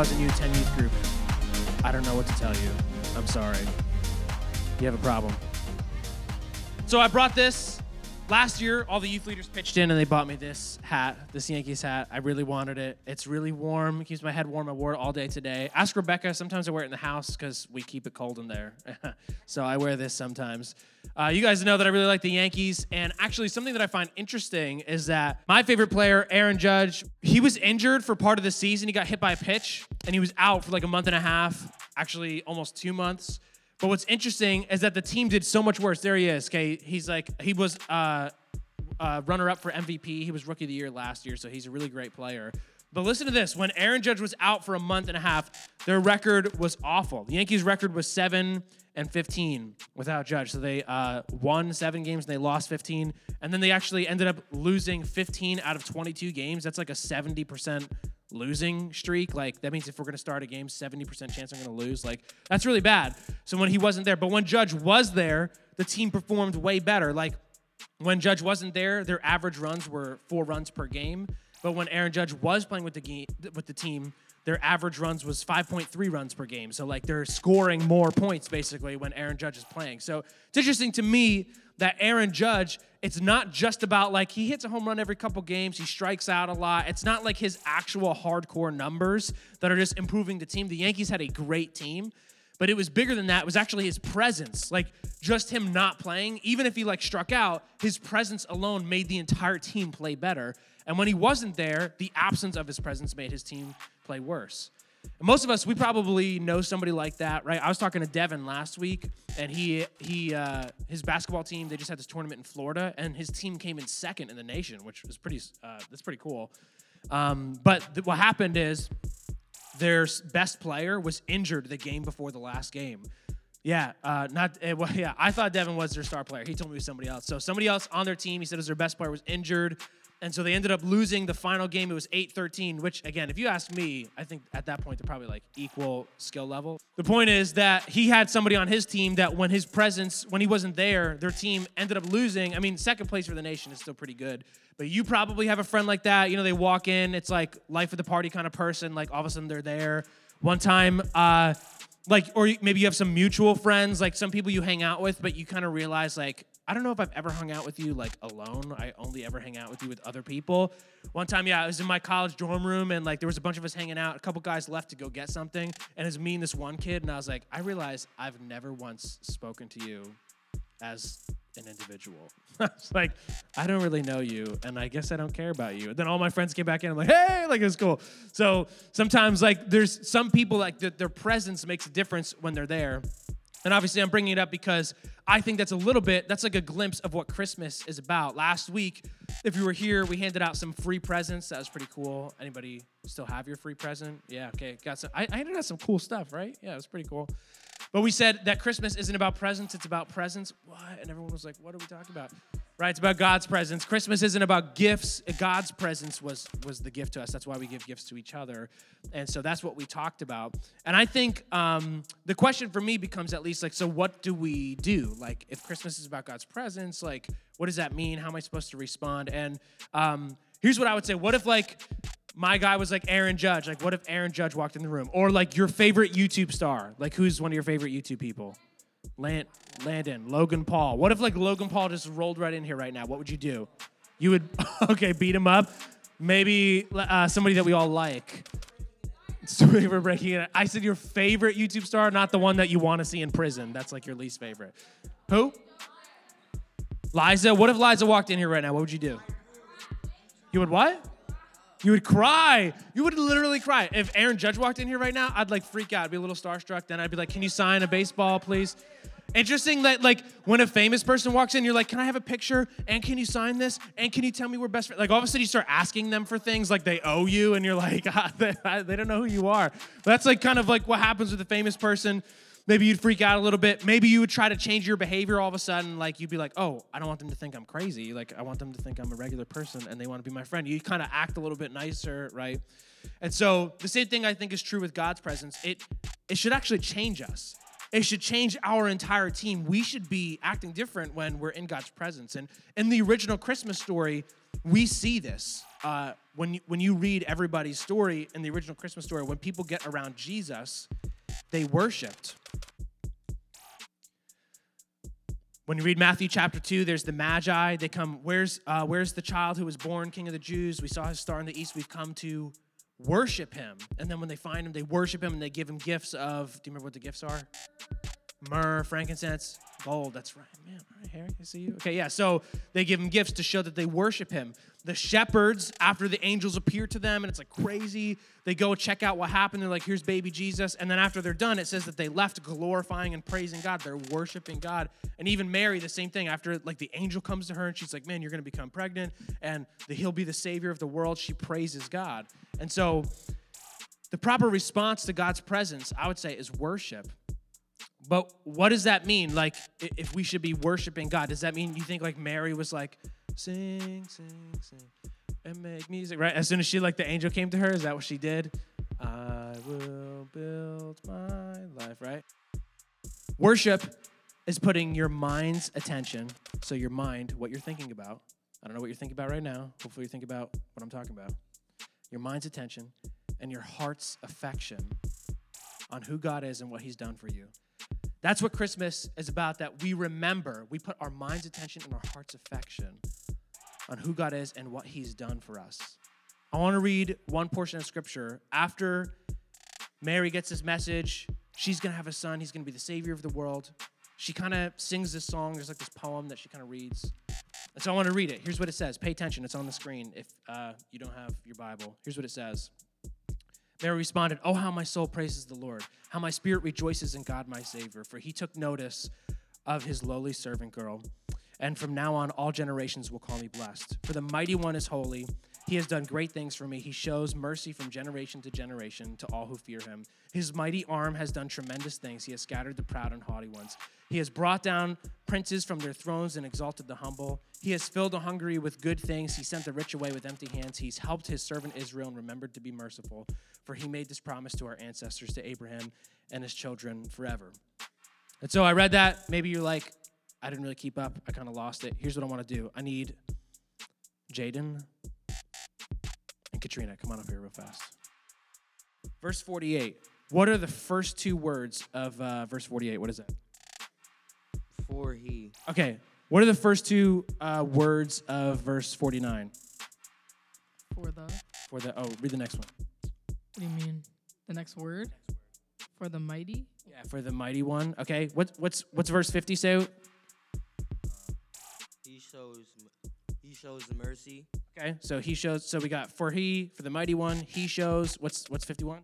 Claus and you attend youth group, I don't know what to tell you. I'm sorry. You have a problem. So I brought this last year. All the youth leaders pitched in and they bought me this hat, this Yankees hat. I really wanted it. It's really warm. It keeps my head warm. I wore it all day today. Ask Rebecca. Sometimes I wear it in the house because we keep it cold in there. so I wear this sometimes. Uh, you guys know that I really like the Yankees. And actually, something that I find interesting is that my favorite player, Aaron Judge, he was injured for part of the season. He got hit by a pitch and he was out for like a month and a half, actually almost two months. But what's interesting is that the team did so much worse. There he is. Okay, he's like he was uh, uh, runner up for MVP. He was rookie of the year last year, so he's a really great player. But listen to this: when Aaron Judge was out for a month and a half, their record was awful. The Yankees' record was seven and 15 without Judge. So they uh, won seven games and they lost 15, and then they actually ended up losing 15 out of 22 games. That's like a 70 percent losing streak. Like that means if we're going to start a game, 70% chance I'm going to lose. Like that's really bad. So when he wasn't there, but when Judge was there, the team performed way better. Like when Judge wasn't there, their average runs were four runs per game. But when Aaron Judge was playing with the game, with the team, their average runs was 5.3 runs per game. So like they're scoring more points basically when Aaron Judge is playing. So it's interesting to me that Aaron Judge, it's not just about like he hits a home run every couple games, he strikes out a lot. It's not like his actual hardcore numbers that are just improving the team. The Yankees had a great team, but it was bigger than that. It was actually his presence. Like just him not playing, even if he like struck out, his presence alone made the entire team play better. And when he wasn't there, the absence of his presence made his team play worse. Most of us, we probably know somebody like that, right? I was talking to Devin last week, and he he uh, his basketball team they just had this tournament in Florida, and his team came in second in the nation, which was pretty uh, that's pretty cool. Um, but th- what happened is their best player was injured the game before the last game. Yeah, uh, not uh, well, yeah. I thought Devin was their star player. He told me it was somebody else. So somebody else on their team. He said was their best player was injured. And so they ended up losing the final game. It was 8 13, which, again, if you ask me, I think at that point they're probably like equal skill level. The point is that he had somebody on his team that when his presence, when he wasn't there, their team ended up losing. I mean, second place for the nation is still pretty good. But you probably have a friend like that. You know, they walk in, it's like life of the party kind of person. Like all of a sudden they're there. One time, uh, like, or maybe you have some mutual friends, like some people you hang out with, but you kind of realize, like, I don't know if I've ever hung out with you like alone. I only ever hang out with you with other people. One time, yeah, I was in my college dorm room and like there was a bunch of us hanging out. A couple guys left to go get something, and it's me and this one kid. And I was like, I realize I've never once spoken to you as an individual. it's like, I don't really know you, and I guess I don't care about you. And then all my friends came back in. I'm like, hey, like it's cool. So sometimes, like, there's some people like that their presence makes a difference when they're there. And obviously, I'm bringing it up because I think that's a little bit, that's like a glimpse of what Christmas is about. Last week, if you were here, we handed out some free presents. That was pretty cool. Anybody still have your free present? Yeah, okay. Got some, I, I handed out some cool stuff, right? Yeah, it was pretty cool. But we said that Christmas isn't about presents, it's about presence. What? And everyone was like, what are we talking about? Right, it's about God's presence. Christmas isn't about gifts. God's presence was was the gift to us. That's why we give gifts to each other, and so that's what we talked about. And I think um, the question for me becomes at least like, so what do we do? Like, if Christmas is about God's presence, like, what does that mean? How am I supposed to respond? And um, here's what I would say: What if like my guy was like Aaron Judge? Like, what if Aaron Judge walked in the room? Or like your favorite YouTube star? Like, who's one of your favorite YouTube people? Land, Landon, Logan Paul. What if like Logan Paul just rolled right in here right now? What would you do? You would okay beat him up. Maybe uh, somebody that we all like. Sorry for breaking it. I said your favorite YouTube star, not the one that you want to see in prison. That's like your least favorite. Who? Liza. What if Liza walked in here right now? What would you do? You would what? You would cry. You would literally cry. If Aaron Judge walked in here right now, I'd like freak out. I'd be a little starstruck. Then I'd be like, "Can you sign a baseball, please?" Interesting that like when a famous person walks in, you're like, "Can I have a picture? And can you sign this? And can you tell me we're best friends?" Like all of a sudden, you start asking them for things like they owe you, and you're like, ah, they, they don't know who you are. But that's like kind of like what happens with a famous person. Maybe you'd freak out a little bit. Maybe you would try to change your behavior all of a sudden. Like you'd be like, oh, I don't want them to think I'm crazy. Like I want them to think I'm a regular person and they want to be my friend. You kind of act a little bit nicer, right? And so the same thing I think is true with God's presence. It it should actually change us. It should change our entire team. We should be acting different when we're in God's presence. And in the original Christmas story, we see this uh, when you, when you read everybody's story in the original Christmas story. When people get around Jesus, they worshipped. When you read Matthew chapter 2, there's the Magi. They come, where's, uh, where's the child who was born king of the Jews? We saw his star in the east. We've come to worship him. And then when they find him, they worship him and they give him gifts of, do you remember what the gifts are? Myrrh, frankincense, gold. That's right. Man, all right, Harry, I see you. Okay, yeah. So they give him gifts to show that they worship him. The shepherds, after the angels appear to them, and it's like crazy, they go check out what happened. They're like, here's baby Jesus. And then after they're done, it says that they left glorifying and praising God. They're worshiping God. And even Mary, the same thing. After like the angel comes to her and she's like, man, you're going to become pregnant and the, he'll be the savior of the world. She praises God. And so the proper response to God's presence, I would say, is worship. But what does that mean? Like, if we should be worshiping God, does that mean you think like Mary was like, sing, sing, sing, and make music, right? As soon as she, like, the angel came to her, is that what she did? I will build my life, right? Worship is putting your mind's attention, so your mind, what you're thinking about. I don't know what you're thinking about right now. Hopefully, you think about what I'm talking about. Your mind's attention and your heart's affection on who God is and what He's done for you. That's what Christmas is about, that we remember, we put our mind's attention and our heart's affection on who God is and what He's done for us. I want to read one portion of scripture. After Mary gets this message, she's going to have a son, he's going to be the savior of the world. She kind of sings this song. There's like this poem that she kind of reads. And so I want to read it. Here's what it says. Pay attention, it's on the screen if uh, you don't have your Bible. Here's what it says. Mary responded, Oh, how my soul praises the Lord, how my spirit rejoices in God my Savior, for he took notice of his lowly servant girl. And from now on, all generations will call me blessed. For the mighty one is holy. He has done great things for me. He shows mercy from generation to generation to all who fear him. His mighty arm has done tremendous things. He has scattered the proud and haughty ones. He has brought down princes from their thrones and exalted the humble. He has filled the hungry with good things. He sent the rich away with empty hands. He's helped his servant Israel and remembered to be merciful, for he made this promise to our ancestors, to Abraham and his children forever. And so I read that. Maybe you're like, I didn't really keep up. I kind of lost it. Here's what I want to do I need Jaden Katrina. Come on up here real fast. Verse 48. What are the first two words of uh, verse 48? What is that? For he. Okay. What are the first two uh, words of verse 49? For the. For the oh, read the next one. What do you mean? The next word? For the mighty? Yeah, for the mighty one. Okay. What what's what's verse 50 say? He shows. He shows mercy. Okay. So he shows. So we got for he for the mighty one. He shows. What's what's 51?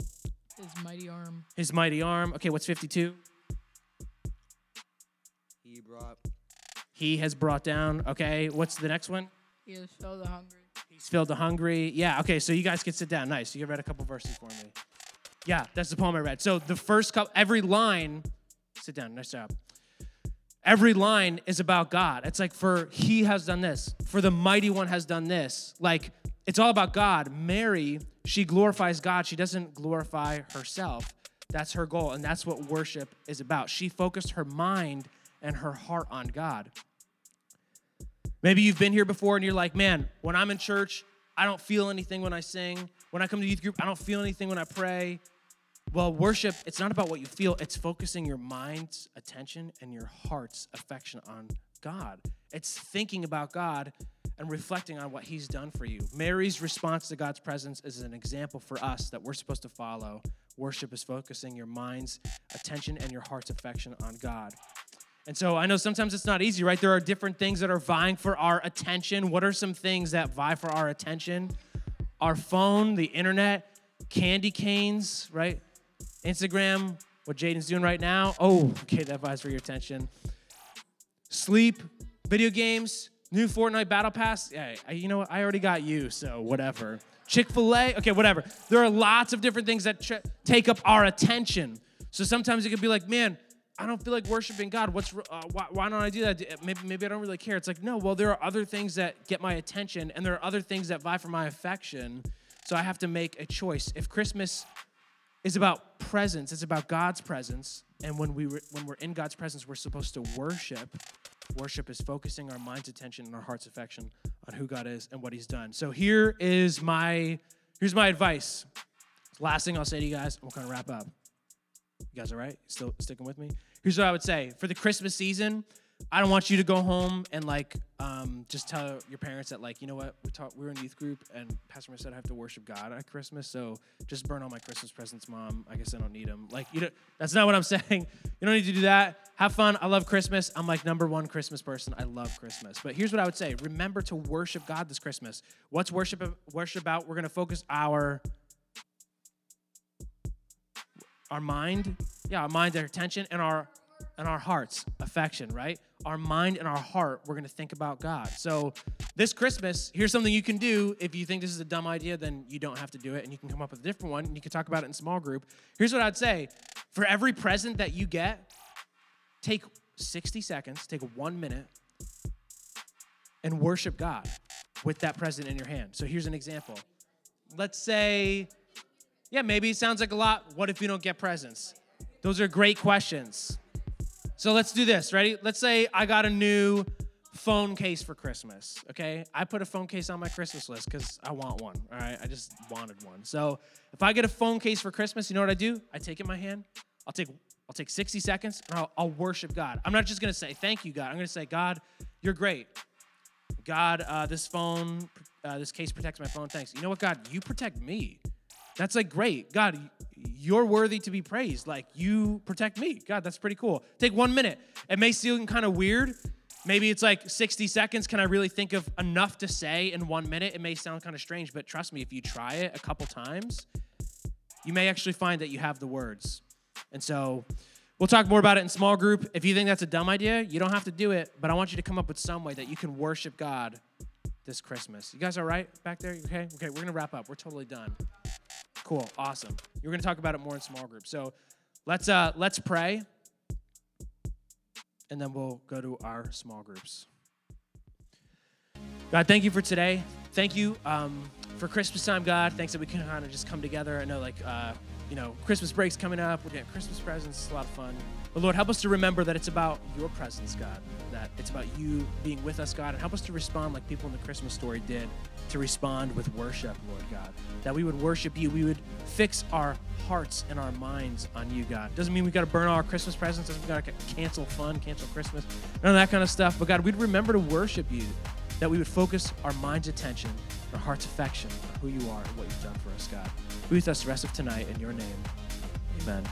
His mighty arm. His mighty arm. Okay. What's 52? He brought. He has brought down. Okay. What's the next one? He has filled the hungry. He's filled the hungry. Yeah. Okay. So you guys can sit down. Nice. You read a couple verses for me. Yeah, that's the poem I read. So the first couple, every line. Sit down. Nice job. Every line is about God. It's like for He has done this. For the mighty one has done this. Like it's all about God. Mary, she glorifies God. She doesn't glorify herself. That's her goal, and that's what worship is about. She focused her mind and her heart on God. Maybe you've been here before and you're like, man, when I'm in church, I don't feel anything when I sing. When I come to youth group, I don't feel anything when I pray. Well, worship, it's not about what you feel, it's focusing your mind's attention and your heart's affection on God. It's thinking about God and reflecting on what He's done for you. Mary's response to God's presence is an example for us that we're supposed to follow. Worship is focusing your mind's attention and your heart's affection on God. And so I know sometimes it's not easy, right? There are different things that are vying for our attention. What are some things that vie for our attention? Our phone, the internet, candy canes, right? Instagram, what Jaden's doing right now. Oh, okay, that vies for your attention. Sleep, video games, new Fortnite Battle Pass. Yeah, you know what? I already got you, so whatever. Chick fil A, okay, whatever. There are lots of different things that take up our attention. So sometimes it could be like, man, I don't feel like worshiping God. What's uh, why, why don't I do that? Maybe maybe I don't really care. It's like no. Well, there are other things that get my attention, and there are other things that vie for my affection. So I have to make a choice. If Christmas is about presence, it's about God's presence, and when we re- when we're in God's presence, we're supposed to worship. Worship is focusing our mind's attention and our heart's affection on who God is and what He's done. So here is my here's my advice. Last thing I'll say to you guys, I'm gonna wrap up. You guys all right? Still sticking with me? Here's what I would say for the Christmas season. I don't want you to go home and like um, just tell your parents that like you know what we taught we were in youth group and Pastor Smith said I have to worship God at Christmas so just burn all my Christmas presents, mom. I guess I don't need them. Like you know that's not what I'm saying. You don't need to do that. Have fun. I love Christmas. I'm like number one Christmas person. I love Christmas. But here's what I would say: remember to worship God this Christmas. What's worship worship about? We're gonna focus our our mind, yeah, our mind, our attention, and our and our hearts, affection, right? Our mind and our heart, we're gonna think about God. So this Christmas, here's something you can do. If you think this is a dumb idea, then you don't have to do it, and you can come up with a different one, and you can talk about it in small group. Here's what I'd say: for every present that you get, take 60 seconds, take one minute, and worship God with that present in your hand. So here's an example. Let's say, yeah, maybe it sounds like a lot. What if you don't get presents? Those are great questions. So let's do this. Ready? Let's say I got a new phone case for Christmas. Okay, I put a phone case on my Christmas list because I want one. All right, I just wanted one. So if I get a phone case for Christmas, you know what I do? I take it in my hand. I'll take I'll take 60 seconds and I'll, I'll worship God. I'm not just gonna say thank you, God. I'm gonna say God, you're great. God, uh, this phone, uh, this case protects my phone. Thanks. You know what, God? You protect me. That's like great. God, you're worthy to be praised. Like you protect me. God, that's pretty cool. Take one minute. It may seem kind of weird. Maybe it's like 60 seconds. Can I really think of enough to say in one minute? It may sound kind of strange, but trust me, if you try it a couple times, you may actually find that you have the words. And so we'll talk more about it in small group. If you think that's a dumb idea, you don't have to do it, but I want you to come up with some way that you can worship God this Christmas. You guys all right back there? okay? Okay, we're to wrap up. We're totally done. Cool. Awesome. You're going to talk about it more in small groups. So let's uh let's pray and then we'll go to our small groups. God, thank you for today. Thank you um, for Christmas time, God. Thanks that we can kind of just come together. I know, like, uh, you know, Christmas break's coming up. We're getting Christmas presents. It's a lot of fun. But Lord, help us to remember that it's about your presence, God. That it's about you being with us, God. And help us to respond like people in the Christmas story did, to respond with worship, Lord God. That we would worship you. We would fix our hearts and our minds on you, God. Doesn't mean we got to burn all our Christmas presents. Doesn't mean we got to cancel fun, cancel Christmas, none of that kind of stuff. But God, we'd remember to worship you. That we would focus our mind's attention, our heart's affection on who you are and what you've done for us, God. Be with us the rest of tonight in your name. Amen.